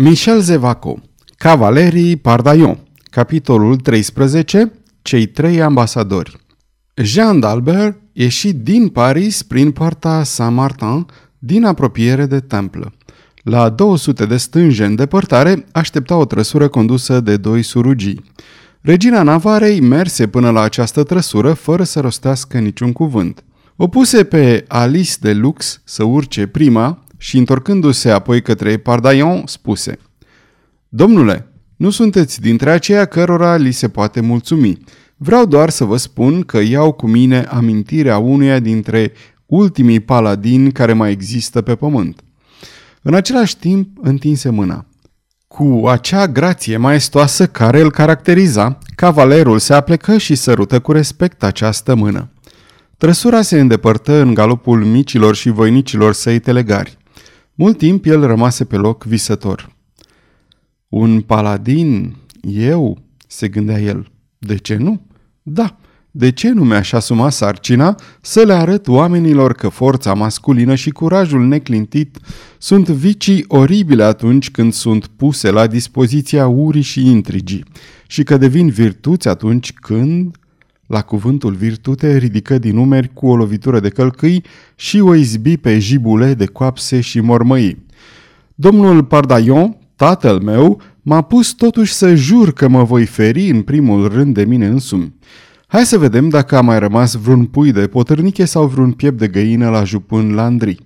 Michel Zevaco Cavalerii Pardaion Capitolul 13 Cei trei ambasadori Jean d'Albert ieși din Paris prin poarta Saint-Martin din apropiere de templă. La 200 de stânge în depărtare aștepta o trăsură condusă de doi surugii. Regina Navarei merse până la această trăsură fără să rostească niciun cuvânt. O puse pe Alice de Lux să urce prima și întorcându-se apoi către Pardaion, spuse Domnule, nu sunteți dintre aceia cărora li se poate mulțumi. Vreau doar să vă spun că iau cu mine amintirea unuia dintre ultimii paladini care mai există pe pământ. În același timp întinse mâna. Cu acea grație maestoasă care îl caracteriza, cavalerul se aplecă și sărută cu respect această mână. Trăsura se îndepărtă în galopul micilor și voinicilor săi telegari. Mult timp el rămase pe loc visător. Un paladin? Eu? se gândea el. De ce nu? Da, de ce nu mi-aș asuma sarcina să le arăt oamenilor că forța masculină și curajul neclintit sunt vicii oribile atunci când sunt puse la dispoziția urii și intrigii și că devin virtuți atunci când... La cuvântul virtute ridică din umeri cu o lovitură de călcâi și o izbi pe jibule de coapse și mormăi. Domnul Pardaion, tatăl meu, m-a pus totuși să jur că mă voi feri în primul rând de mine însumi. Hai să vedem dacă a mai rămas vreun pui de potârniche sau vreun piept de găină la jupân Landry.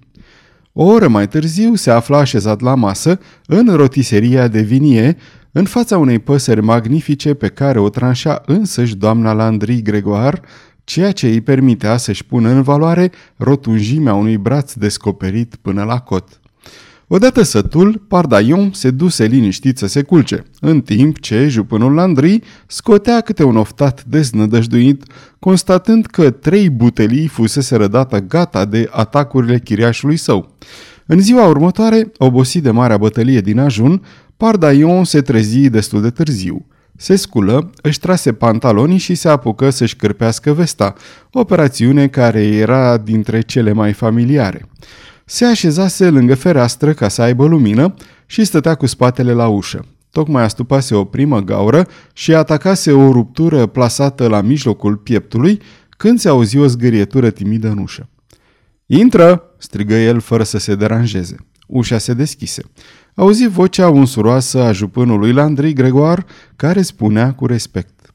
O oră mai târziu se afla așezat la masă, în rotiseria de vinie, în fața unei păsări magnifice pe care o tranșa însăși doamna Landry Gregoire, ceea ce îi permitea să-și pună în valoare rotunjimea unui braț descoperit până la cot. Odată sătul, Pardaion se duse liniștit să se culce, în timp ce jupânul Landry scotea câte un oftat deznădăjduit, constatând că trei butelii fusese rădată gata de atacurile chiriașului său. În ziua următoare, obosit de marea bătălie din ajun, Pardaion se trezi destul de târziu. Se sculă, își trase pantalonii și se apucă să-și cârpească vesta, operațiune care era dintre cele mai familiare. Se așezase lângă fereastră ca să aibă lumină și stătea cu spatele la ușă. Tocmai astupase o primă gaură și atacase o ruptură plasată la mijlocul pieptului când se auzi o zgârietură timidă în ușă. Intră!" strigă el fără să se deranjeze. Ușa se deschise. Auzi vocea unsuroasă a jupânului Landry Gregoire, care spunea cu respect.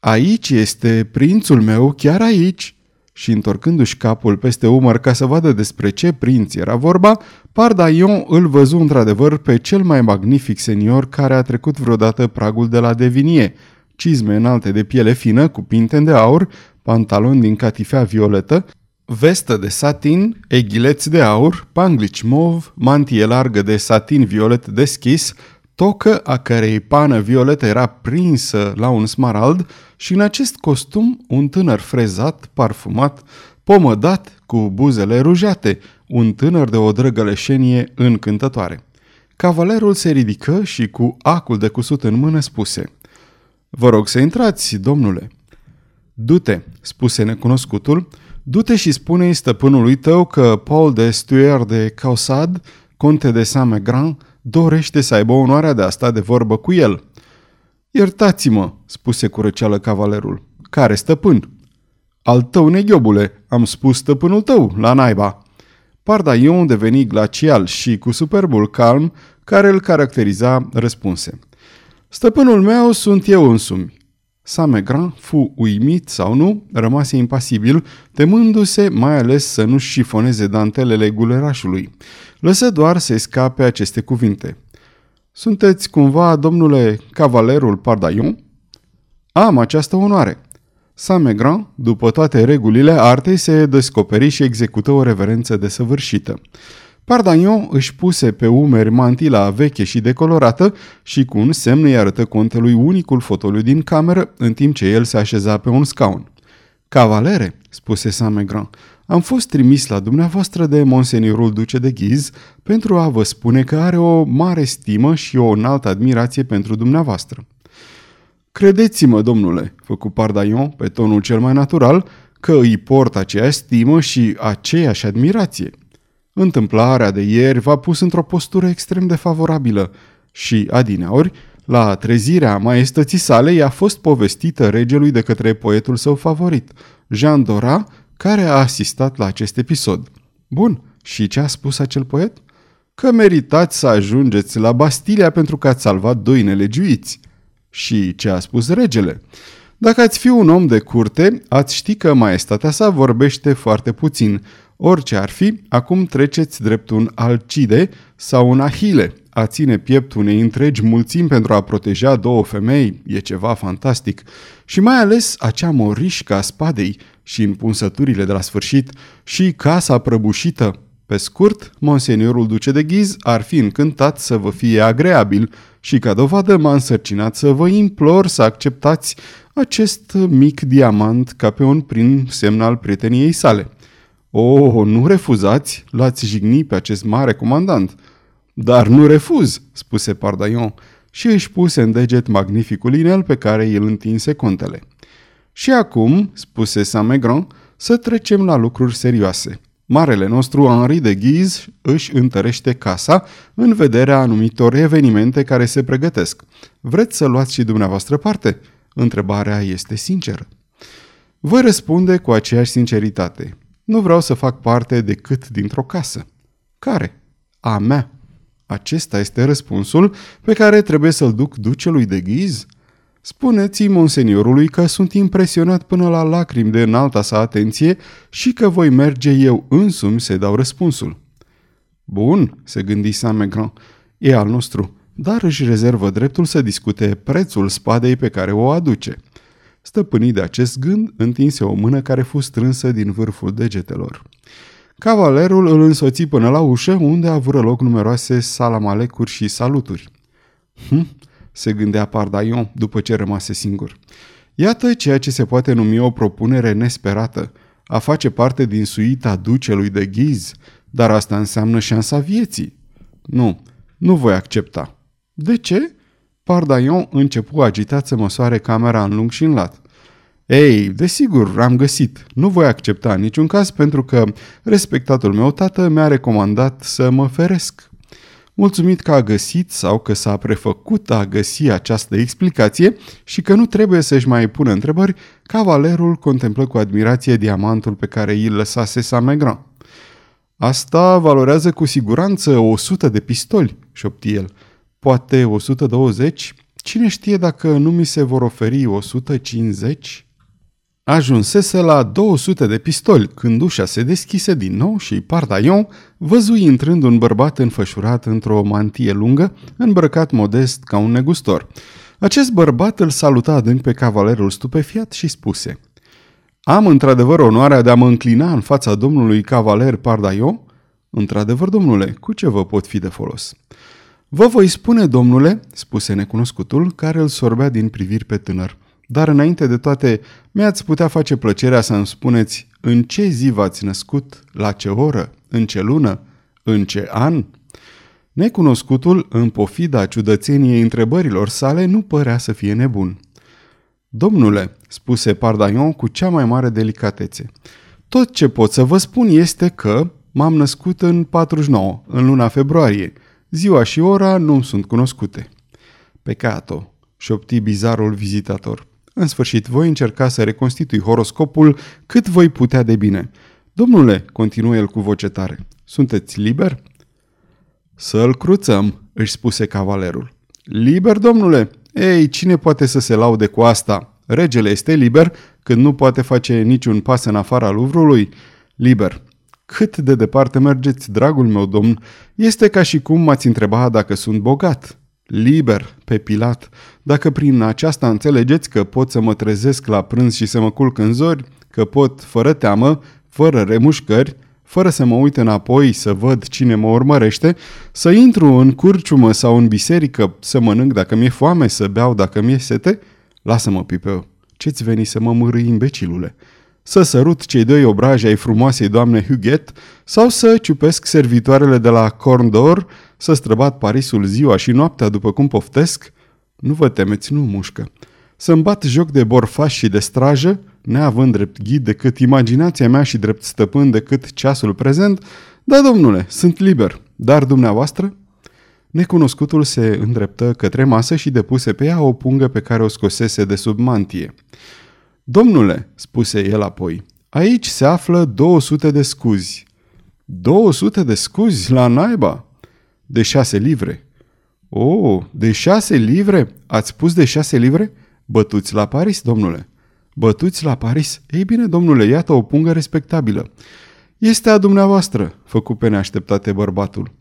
Aici este prințul meu, chiar aici!" și întorcându-și capul peste umăr ca să vadă despre ce prinț era vorba, Pardaion îl văzu într-adevăr pe cel mai magnific senior care a trecut vreodată pragul de la Devinie, cizme înalte de piele fină cu pinten de aur, pantaloni din catifea violetă, vestă de satin, eghileți de aur, panglici mov, mantie largă de satin violet deschis, tocă a cărei pană violetă era prinsă la un smarald și în acest costum un tânăr frezat, parfumat, pomădat, cu buzele rujate, un tânăr de o drăgăleșenie încântătoare. Cavalerul se ridică și cu acul de cusut în mână spuse Vă rog să intrați, domnule. Du-te, spuse necunoscutul, du-te și spune-i stăpânului tău că Paul de Stuer de Causad, conte de Saint-Megrand, dorește să aibă onoarea de a sta de vorbă cu el. Iertați-mă, spuse cu răceală cavalerul. Care stăpân? Al tău, neghiobule, am spus stăpânul tău, la naiba. Pardaion deveni glacial și, cu superbul calm care îl caracteriza, răspunse. Stăpânul meu sunt eu însumi. Samegrand fu uimit sau nu, rămase impasibil, temându-se mai ales să nu șifoneze dantelele gulerașului. Lăsă doar să scape aceste cuvinte. Sunteți cumva, domnule, cavalerul Pardaion? Am această onoare. Samegrand, după toate regulile artei, se descoperi și execută o reverență desăvârșită. Pardagnon își puse pe umeri mantila veche și decolorată și cu un semn îi arătă contelui unicul fotoliu din cameră, în timp ce el se așeza pe un scaun. Cavalere, spuse Saint-Megrand, am fost trimis la dumneavoastră de monseniorul duce de Ghiz pentru a vă spune că are o mare stimă și o înaltă admirație pentru dumneavoastră. Credeți-mă, domnule, făcu Pardaion pe tonul cel mai natural, că îi port aceeași stimă și aceeași admirație. Întâmplarea de ieri v-a pus într-o postură extrem de favorabilă și, adineori, la trezirea maestății sale i-a fost povestită regelui de către poetul său favorit, Jean Dora, care a asistat la acest episod. Bun, și ce a spus acel poet? Că meritați să ajungeți la Bastilia pentru că ați salvat doi nelegiuiți. Și ce a spus regele? Dacă ați fi un om de curte, ați ști că maestatea sa vorbește foarte puțin. Orice ar fi, acum treceți drept un Alcide sau un Ahile. A ține piept unei întregi mulțimi pentru a proteja două femei e ceva fantastic. Și mai ales acea morișcă a spadei și împunsăturile de la sfârșit și casa prăbușită. Pe scurt, monseniorul duce de ghiz ar fi încântat să vă fie agreabil și ca dovadă m-a însărcinat să vă implor să acceptați acest mic diamant ca pe un prin semn al prieteniei sale. Oh, nu refuzați? L-ați jignit pe acest mare comandant. Dar nu refuz, spuse Pardaion și își puse în deget magnificul inel pe care îl întinse contele. Și acum, spuse Saint-Megran, să trecem la lucruri serioase. Marele nostru Henri de Ghiz își întărește casa în vederea anumitor evenimente care se pregătesc. Vreți să luați și dumneavoastră parte? Întrebarea este sinceră. Voi răspunde cu aceeași sinceritate. Nu vreau să fac parte decât dintr-o casă. Care? A mea. Acesta este răspunsul pe care trebuie să-l duc ducelui de ghiz? Spuneți-i monseniorului că sunt impresionat până la lacrimi de înalta sa atenție și că voi merge eu însumi să dau răspunsul. Bun, se gândi Saint-Megran, e al nostru, dar își rezervă dreptul să discute prețul spadei pe care o aduce. Stăpânit de acest gând, întinse o mână care fu strânsă din vârful degetelor. Cavalerul îl însoți până la ușă, unde avură loc numeroase salamalecuri și saluturi. Hm, se gândea Pardaion după ce rămase singur. Iată ceea ce se poate numi o propunere nesperată, a face parte din suita ducelui de ghiz, dar asta înseamnă șansa vieții. Nu, nu voi accepta. De ce? Pardaion începu agitat să măsoare camera în lung și în lat. Ei, desigur, am găsit. Nu voi accepta în niciun caz pentru că respectatul meu tată mi-a recomandat să mă feresc. Mulțumit că a găsit sau că s-a prefăcut a găsi această explicație și că nu trebuie să-și mai pună întrebări, cavalerul contemplă cu admirație diamantul pe care îl lăsase Saint-Megran. Asta valorează cu siguranță 100 de pistoli, șopti el. Poate 120? Cine știe dacă nu mi se vor oferi 150? Ajunsese la 200 de pistoli când ușa se deschise din nou și Pardaion văzui intrând un bărbat înfășurat într-o mantie lungă, îmbrăcat modest ca un negustor. Acest bărbat îl saluta adânc pe cavalerul stupefiat și spuse Am într-adevăr onoarea de a mă înclina în fața domnului cavaler Pardaion? Într-adevăr, domnule, cu ce vă pot fi de folos? Vă voi spune, domnule, spuse necunoscutul, care îl sorbea din priviri pe tânăr. Dar înainte de toate, mi-ați putea face plăcerea să îmi spuneți în ce zi v-ați născut, la ce oră, în ce lună, în ce an? Necunoscutul, în pofida ciudățeniei întrebărilor sale, nu părea să fie nebun. Domnule, spuse Pardaion cu cea mai mare delicatețe, tot ce pot să vă spun este că m-am născut în 49, în luna februarie. Ziua și ora nu sunt cunoscute. Pecato, șopti bizarul vizitator. În sfârșit, voi încerca să reconstitui horoscopul cât voi putea de bine. Domnule, continuă el cu voce tare, sunteți liber? Să-l cruțăm, își spuse cavalerul. Liber, domnule? Ei, cine poate să se laude cu asta? Regele este liber când nu poate face niciun pas în afara Luvrului? Liber. Cât de departe mergeți, dragul meu domn? Este ca și cum m-ați întrebat dacă sunt bogat liber pe Pilat, dacă prin aceasta înțelegeți că pot să mă trezesc la prânz și să mă culc în zori, că pot, fără teamă, fără remușcări, fără să mă uit înapoi să văd cine mă urmărește, să intru în curciumă sau în biserică, să mănânc dacă mi-e foame, să beau dacă mi-e sete? Lasă-mă, Pipeu, ce-ți veni să mă mârâi, imbecilule? Să sărut cei doi obraji ai frumoasei doamne Huguet sau să ciupesc servitoarele de la Corndor să străbat Parisul ziua și noaptea după cum poftesc? Nu vă temeți, nu mușcă. Să-mi bat joc de borfaș și de strajă, neavând drept ghid decât imaginația mea și drept stăpân decât ceasul prezent, Da, domnule, sunt liber. Dar dumneavoastră? Necunoscutul se îndreptă către masă și depuse pe ea o pungă pe care o scosese de sub mantie. Domnule, spuse el apoi, aici se află 200 de scuzi. 200 de scuzi la naiba? De șase livre. O, oh, de șase livre? Ați spus de șase livre? Bătuți la Paris, domnule. Bătuți la Paris? Ei bine, domnule, iată o pungă respectabilă. Este a dumneavoastră, făcu pe neașteptate bărbatul.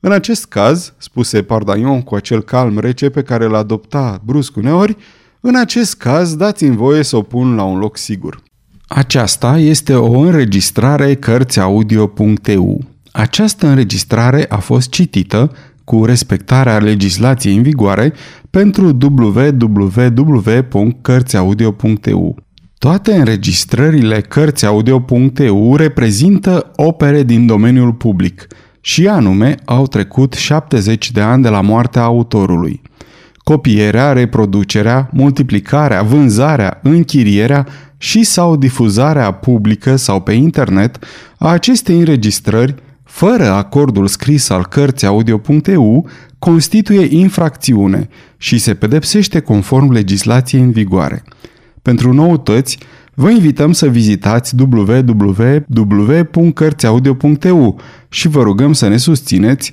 În acest caz, spuse Pardaion cu acel calm rece pe care l adopta brusc uneori, în acest caz dați-mi voie să o pun la un loc sigur. Aceasta este o înregistrare Cărțiaudio.eu. Această înregistrare a fost citită cu respectarea legislației în vigoare pentru www.cărțiaudio.eu. Toate înregistrările Cărțiaudio.eu reprezintă opere din domeniul public și anume au trecut 70 de ani de la moartea autorului. Copierea, reproducerea, multiplicarea, vânzarea, închirierea și sau difuzarea publică sau pe internet a acestei înregistrări fără acordul scris al cărții audio.eu, constituie infracțiune și se pedepsește conform legislației în vigoare. Pentru noutăți, vă invităm să vizitați www.cărțiaudio.eu și vă rugăm să ne susțineți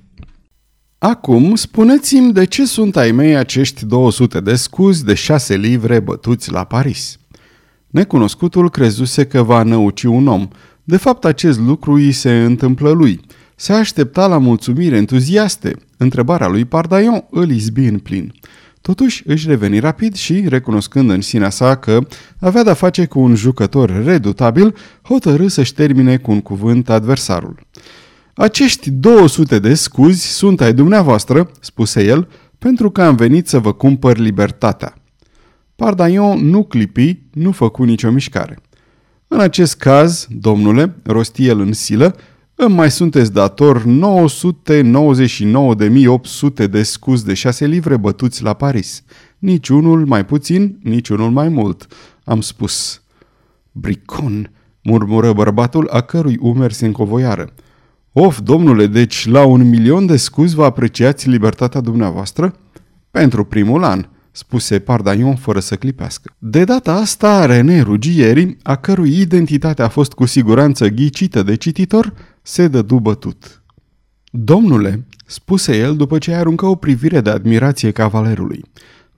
Acum, spuneți-mi de ce sunt ai mei acești 200 de scuzi de 6 livre bătuți la Paris. Necunoscutul crezuse că va năuci un om – de fapt, acest lucru îi se întâmplă lui. Se aștepta la mulțumire entuziaste. Întrebarea lui Pardaion îl izbi în plin. Totuși își reveni rapid și, recunoscând în sinea sa că avea de-a face cu un jucător redutabil, hotărâ să-și termine cu un cuvânt adversarul. Acești 200 de scuzi sunt ai dumneavoastră, spuse el, pentru că am venit să vă cumpăr libertatea. Pardaion nu clipi, nu făcu nicio mișcare. În acest caz, domnule, rosti el în silă, îmi mai sunteți dator 999.800 de scuz de 6 livre bătuți la Paris. Niciunul mai puțin, niciunul mai mult, am spus. Bricon, murmură bărbatul, a cărui umeri se încovoiară. Of, domnule, deci la un milion de scuz vă apreciați libertatea dumneavoastră? Pentru primul an, spuse Pardaion fără să clipească. De data asta, René Rugieri, a cărui identitate a fost cu siguranță ghicită de cititor, se dădu bătut. Domnule, spuse el după ce aruncă o privire de admirație cavalerului,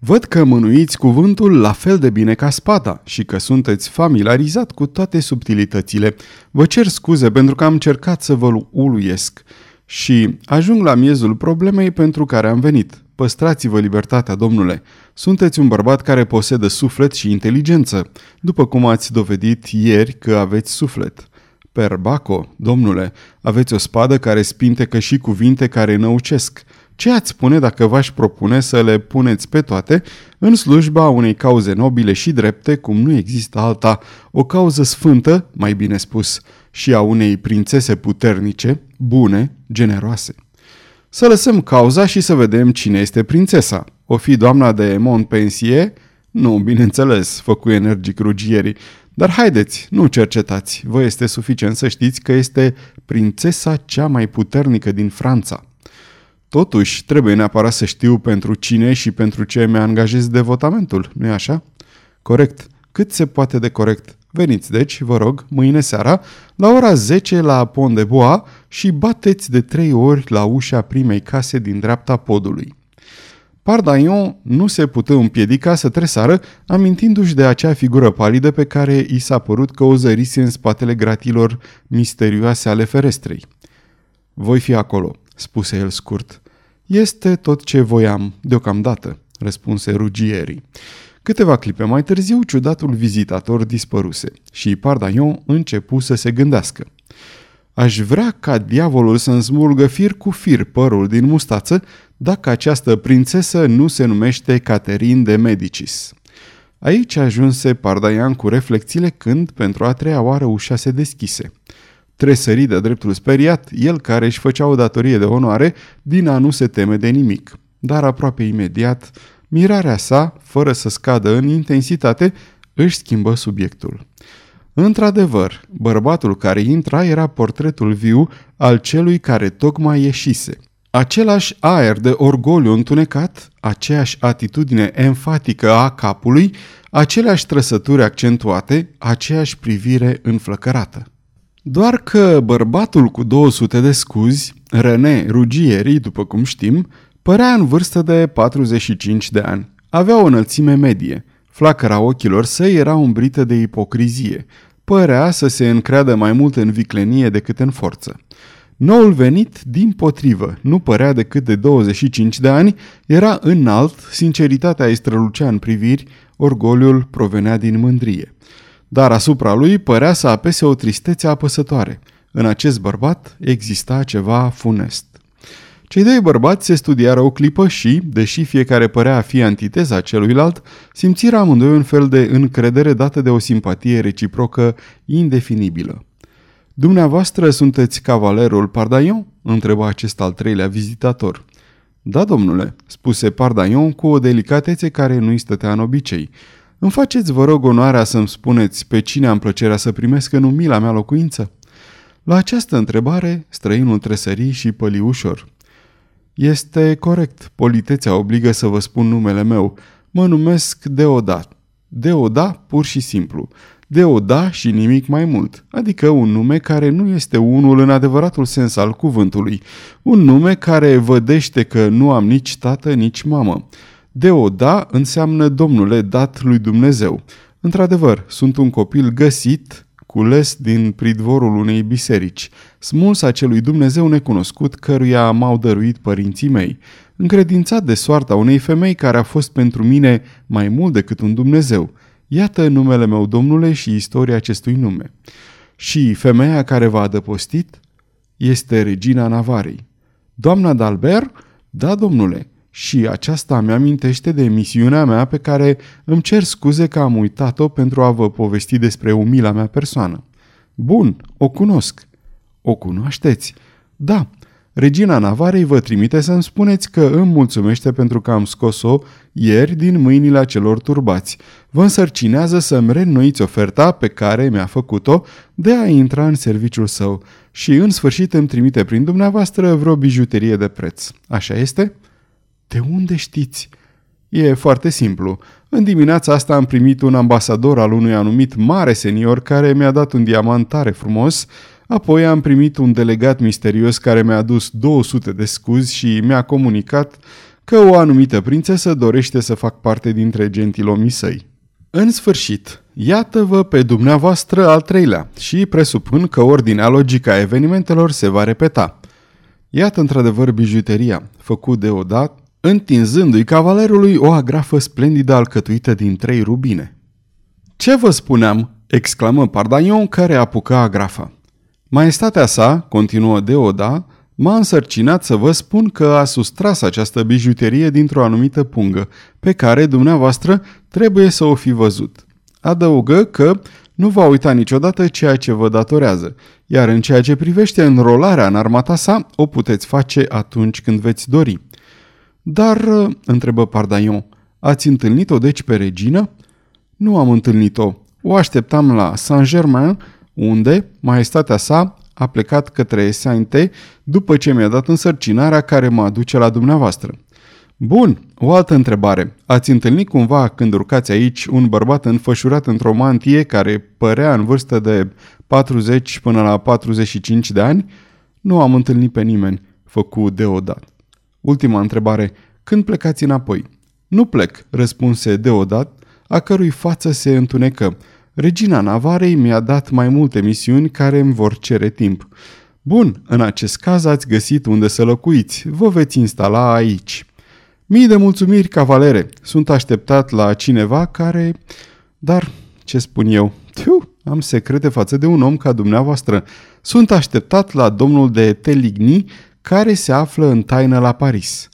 Văd că mânuiți cuvântul la fel de bine ca spada și că sunteți familiarizat cu toate subtilitățile. Vă cer scuze pentru că am încercat să vă uluiesc și ajung la miezul problemei pentru care am venit. Păstrați-vă libertatea, domnule. Sunteți un bărbat care posedă suflet și inteligență, după cum ați dovedit ieri că aveți suflet. Perbaco, domnule, aveți o spadă care spintecă și cuvinte care năucesc. Ce ați spune dacă v-aș propune să le puneți pe toate în slujba unei cauze nobile și drepte, cum nu există alta, o cauză sfântă, mai bine spus, și a unei prințese puternice, bune, generoase? Să lăsăm cauza și să vedem cine este prințesa. O fi doamna de Montpensier? Nu, bineînțeles, făcu energic rugierii. Dar haideți, nu cercetați. Vă este suficient să știți că este prințesa cea mai puternică din Franța. Totuși, trebuie neapărat să știu pentru cine și pentru ce mi-angajez devotamentul, nu-i așa? Corect. Cât se poate de corect. Veniți, deci, vă rog, mâine seara, la ora 10 la Pont de Bois și bateți de trei ori la ușa primei case din dreapta podului. Pardaion nu se putea împiedica să tresară, amintindu-și de acea figură palidă pe care i s-a părut că o zărise în spatele gratilor misterioase ale ferestrei. Voi fi acolo, spuse el scurt. Este tot ce voiam, deocamdată, răspunse rugierii. Câteva clipe mai târziu, ciudatul vizitator dispăruse și Pardaion începu să se gândească. Aș vrea ca diavolul să-mi smulgă fir cu fir părul din mustață dacă această prințesă nu se numește Caterin de Medicis. Aici ajunse Pardaian cu reflexiile când, pentru a treia oară, ușa se deschise. Tresări de dreptul speriat, el care își făcea o datorie de onoare, din a nu se teme de nimic. Dar aproape imediat, mirarea sa, fără să scadă în intensitate, își schimbă subiectul. Într-adevăr, bărbatul care intra era portretul viu al celui care tocmai ieșise. Același aer de orgoliu întunecat, aceeași atitudine enfatică a capului, aceleași trăsături accentuate, aceeași privire înflăcărată. Doar că bărbatul cu 200 de scuzi, René Rugieri, după cum știm, părea în vârstă de 45 de ani. Avea o înălțime medie. Flacăra ochilor săi era umbrită de ipocrizie. Părea să se încreadă mai mult în viclenie decât în forță. Noul venit, din potrivă, nu părea decât de 25 de ani, era înalt, sinceritatea îi strălucea în priviri, orgoliul provenea din mândrie. Dar asupra lui părea să apese o tristețe apăsătoare. În acest bărbat exista ceva funest. Cei doi bărbați se studiară o clipă și, deși fiecare părea a fi antiteza celuilalt, simțiră amândoi un fel de încredere dată de o simpatie reciprocă indefinibilă. Dumneavoastră sunteți cavalerul Pardaion?" întreba acest al treilea vizitator. Da, domnule," spuse Pardaion cu o delicatețe care nu-i stătea în obicei. Îmi faceți, vă rog, onoarea să-mi spuneți pe cine am plăcerea să primesc în umila mea locuință?" La această întrebare, străinul tresări și păli ușor. Este corect, politețea obligă să vă spun numele meu. Mă numesc Deodat. Deoda pur și simplu. Deoda și nimic mai mult, adică un nume care nu este unul în adevăratul sens al cuvântului, un nume care vădește că nu am nici tată, nici mamă. Deoda înseamnă domnule dat lui Dumnezeu. Într-adevăr, sunt un copil găsit, cules din pridvorul unei biserici, smuls acelui Dumnezeu necunoscut căruia m-au dăruit părinții mei, încredințat de soarta unei femei care a fost pentru mine mai mult decât un Dumnezeu. Iată numele meu, domnule, și istoria acestui nume. Și femeia care v-a adăpostit este regina Navarei. Doamna Dalbert? Da, domnule. Și aceasta mi-amintește de misiunea mea pe care îmi cer scuze că am uitat-o pentru a vă povesti despre umila mea persoană. Bun, o cunosc. O cunoașteți? Da, Regina Navarei vă trimite să-mi spuneți că îmi mulțumește pentru că am scos-o ieri din mâinile acelor turbați. Vă însărcinează să-mi reînnoiți oferta pe care mi-a făcut-o de a intra în serviciul său și în sfârșit îmi trimite prin dumneavoastră vreo bijuterie de preț. Așa este? De unde știți? E foarte simplu. În dimineața asta am primit un ambasador al unui anumit mare senior care mi-a dat un diamant tare frumos Apoi am primit un delegat misterios care mi-a adus 200 de scuzi și mi-a comunicat că o anumită prințesă dorește să fac parte dintre gentilomii săi. În sfârșit, iată-vă pe dumneavoastră al treilea și presupun că ordinea logică a evenimentelor se va repeta. Iată într-adevăr bijuteria, făcut deodat, întinzându-i cavalerului o agrafă splendidă alcătuită din trei rubine. Ce vă spuneam?" exclamă Pardaion care apucă agrafa. Maestatea sa, continuă Deoda, m-a însărcinat să vă spun că a sustras această bijuterie dintr-o anumită pungă, pe care dumneavoastră trebuie să o fi văzut. Adăugă că nu va uita niciodată ceea ce vă datorează, iar în ceea ce privește înrolarea în armata sa, o puteți face atunci când veți dori. Dar, întrebă Pardaion, ați întâlnit-o deci pe regină? Nu am întâlnit-o. O așteptam la Saint-Germain unde maestatea sa a plecat către Sainte după ce mi-a dat însărcinarea care mă aduce la dumneavoastră. Bun, o altă întrebare. Ați întâlnit cumva când urcați aici un bărbat înfășurat într-o mantie care părea în vârstă de 40 până la 45 de ani? Nu am întâlnit pe nimeni, făcu deodat. Ultima întrebare. Când plecați înapoi? Nu plec, răspunse deodat, a cărui față se întunecă. Regina Navarei mi-a dat mai multe misiuni care îmi vor cere timp. Bun, în acest caz ați găsit unde să locuiți. Vă veți instala aici. Mii de mulțumiri, cavalere. Sunt așteptat la cineva care... Dar, ce spun eu? Tiu, Am secrete față de un om ca dumneavoastră. Sunt așteptat la domnul de Teligny, care se află în taină la Paris.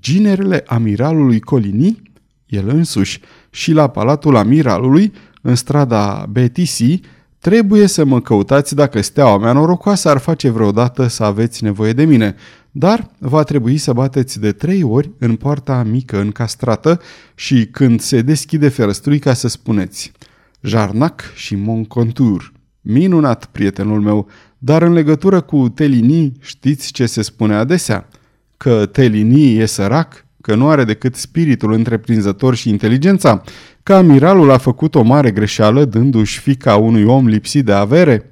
Ginerele amiralului Colini, el însuși, și la palatul amiralului, în strada BTC, trebuie să mă căutați dacă steaua mea norocoasă ar face vreodată să aveți nevoie de mine, dar va trebui să bateți de trei ori în poarta mică încastrată și când se deschide ferăstruica să spuneți Jarnac și Moncontour. Minunat, prietenul meu, dar în legătură cu Telini știți ce se spune adesea? Că Telini e sărac, că nu are decât spiritul întreprinzător și inteligența, că amiralul a făcut o mare greșeală dându-și fica unui om lipsit de avere?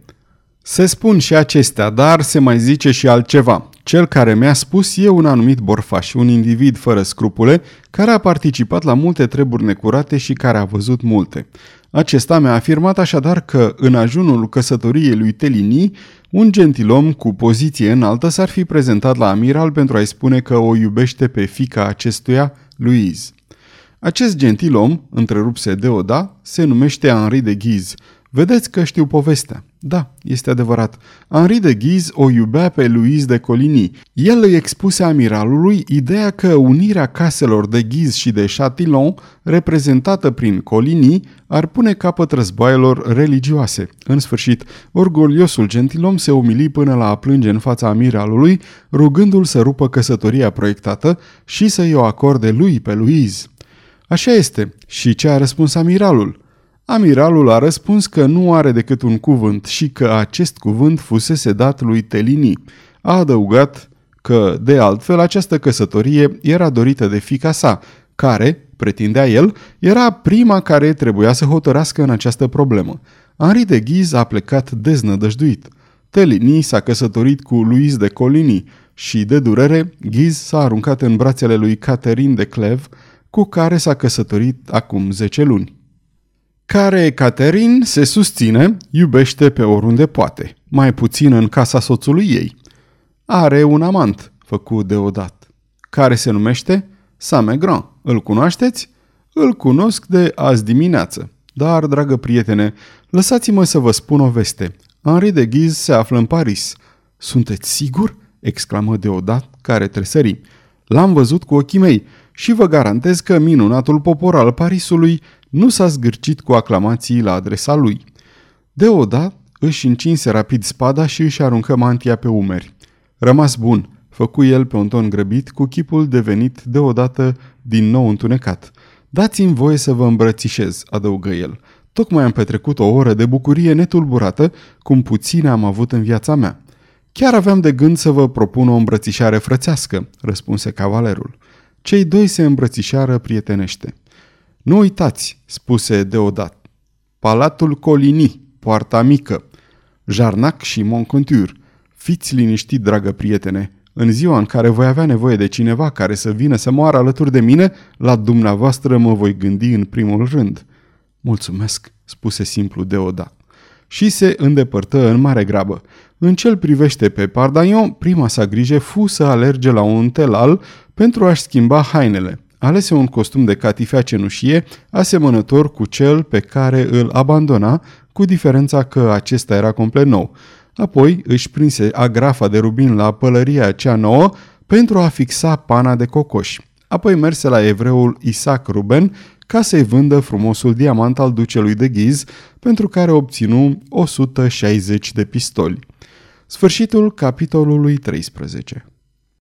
Se spun și acestea, dar se mai zice și altceva. Cel care mi-a spus e un anumit borfaș, un individ fără scrupule, care a participat la multe treburi necurate și care a văzut multe. Acesta mi-a afirmat așadar că, în ajunul căsătoriei lui Telini, un gentilom cu poziție înaltă s-ar fi prezentat la amiral pentru a-i spune că o iubește pe fica acestuia, Louise. Acest gentilom, întrerupse Deoda, se numește Henri de Ghiz. Vedeți că știu povestea. Da, este adevărat. Henri de Ghiz o iubea pe Louise de Coligny. El îi expuse amiralului ideea că unirea caselor de Ghiz și de Chatillon, reprezentată prin Coligny, ar pune capăt războaielor religioase. În sfârșit, orgoliosul gentilom se umili până la a plânge în fața amiralului, rugându-l să rupă căsătoria proiectată și să-i o acorde lui pe Louise. Așa este. Și ce a răspuns amiralul? Amiralul a răspuns că nu are decât un cuvânt și că acest cuvânt fusese dat lui Telini. A adăugat că, de altfel, această căsătorie era dorită de fica sa, care, pretindea el, era prima care trebuia să hotărească în această problemă. Henri de Ghiz a plecat deznădăjduit. Telini s-a căsătorit cu Louise de Coligny și, de durere, Ghiz s-a aruncat în brațele lui Catherine de Cleve, cu care s-a căsătorit acum 10 luni. Care Catherine se susține, iubește pe oriunde poate, mai puțin în casa soțului ei. Are un amant, făcut deodat, care se numește Same Grand. Îl cunoașteți? Îl cunosc de azi dimineață. Dar, dragă prietene, lăsați-mă să vă spun o veste. Henri de Ghiz se află în Paris. Sunteți sigur? exclamă deodat, care tresări. L-am văzut cu ochii mei și vă garantez că minunatul popor al Parisului nu s-a zgârcit cu aclamații la adresa lui. Deodat își încinse rapid spada și își aruncă mantia pe umeri. Rămas bun, făcu el pe un ton grăbit, cu chipul devenit deodată din nou întunecat. Dați-mi voie să vă îmbrățișez, adăugă el. Tocmai am petrecut o oră de bucurie netulburată, cum puține am avut în viața mea. Chiar aveam de gând să vă propun o îmbrățișare frățească, răspunse cavalerul. Cei doi se îmbrățișară prietenește. Nu uitați, spuse deodat. Palatul Colini, poarta mică, Jarnac și Moncontur. Fiți liniștit, dragă prietene. În ziua în care voi avea nevoie de cineva care să vină să moară alături de mine, la dumneavoastră mă voi gândi în primul rând. Mulțumesc, spuse simplu deodat și se îndepărtă în mare grabă. În cel privește pe Pardaion, prima sa grijă fu să alerge la un telal pentru a-și schimba hainele. Alese un costum de catifea cenușie, asemănător cu cel pe care îl abandona, cu diferența că acesta era complet nou. Apoi își prinse agrafa de rubin la pălăria cea nouă pentru a fixa pana de cocoș. Apoi merse la evreul Isaac Ruben ca să-i vândă frumosul diamant al ducelui de Ghiz, pentru care obținu 160 de pistoli. Sfârșitul capitolului 13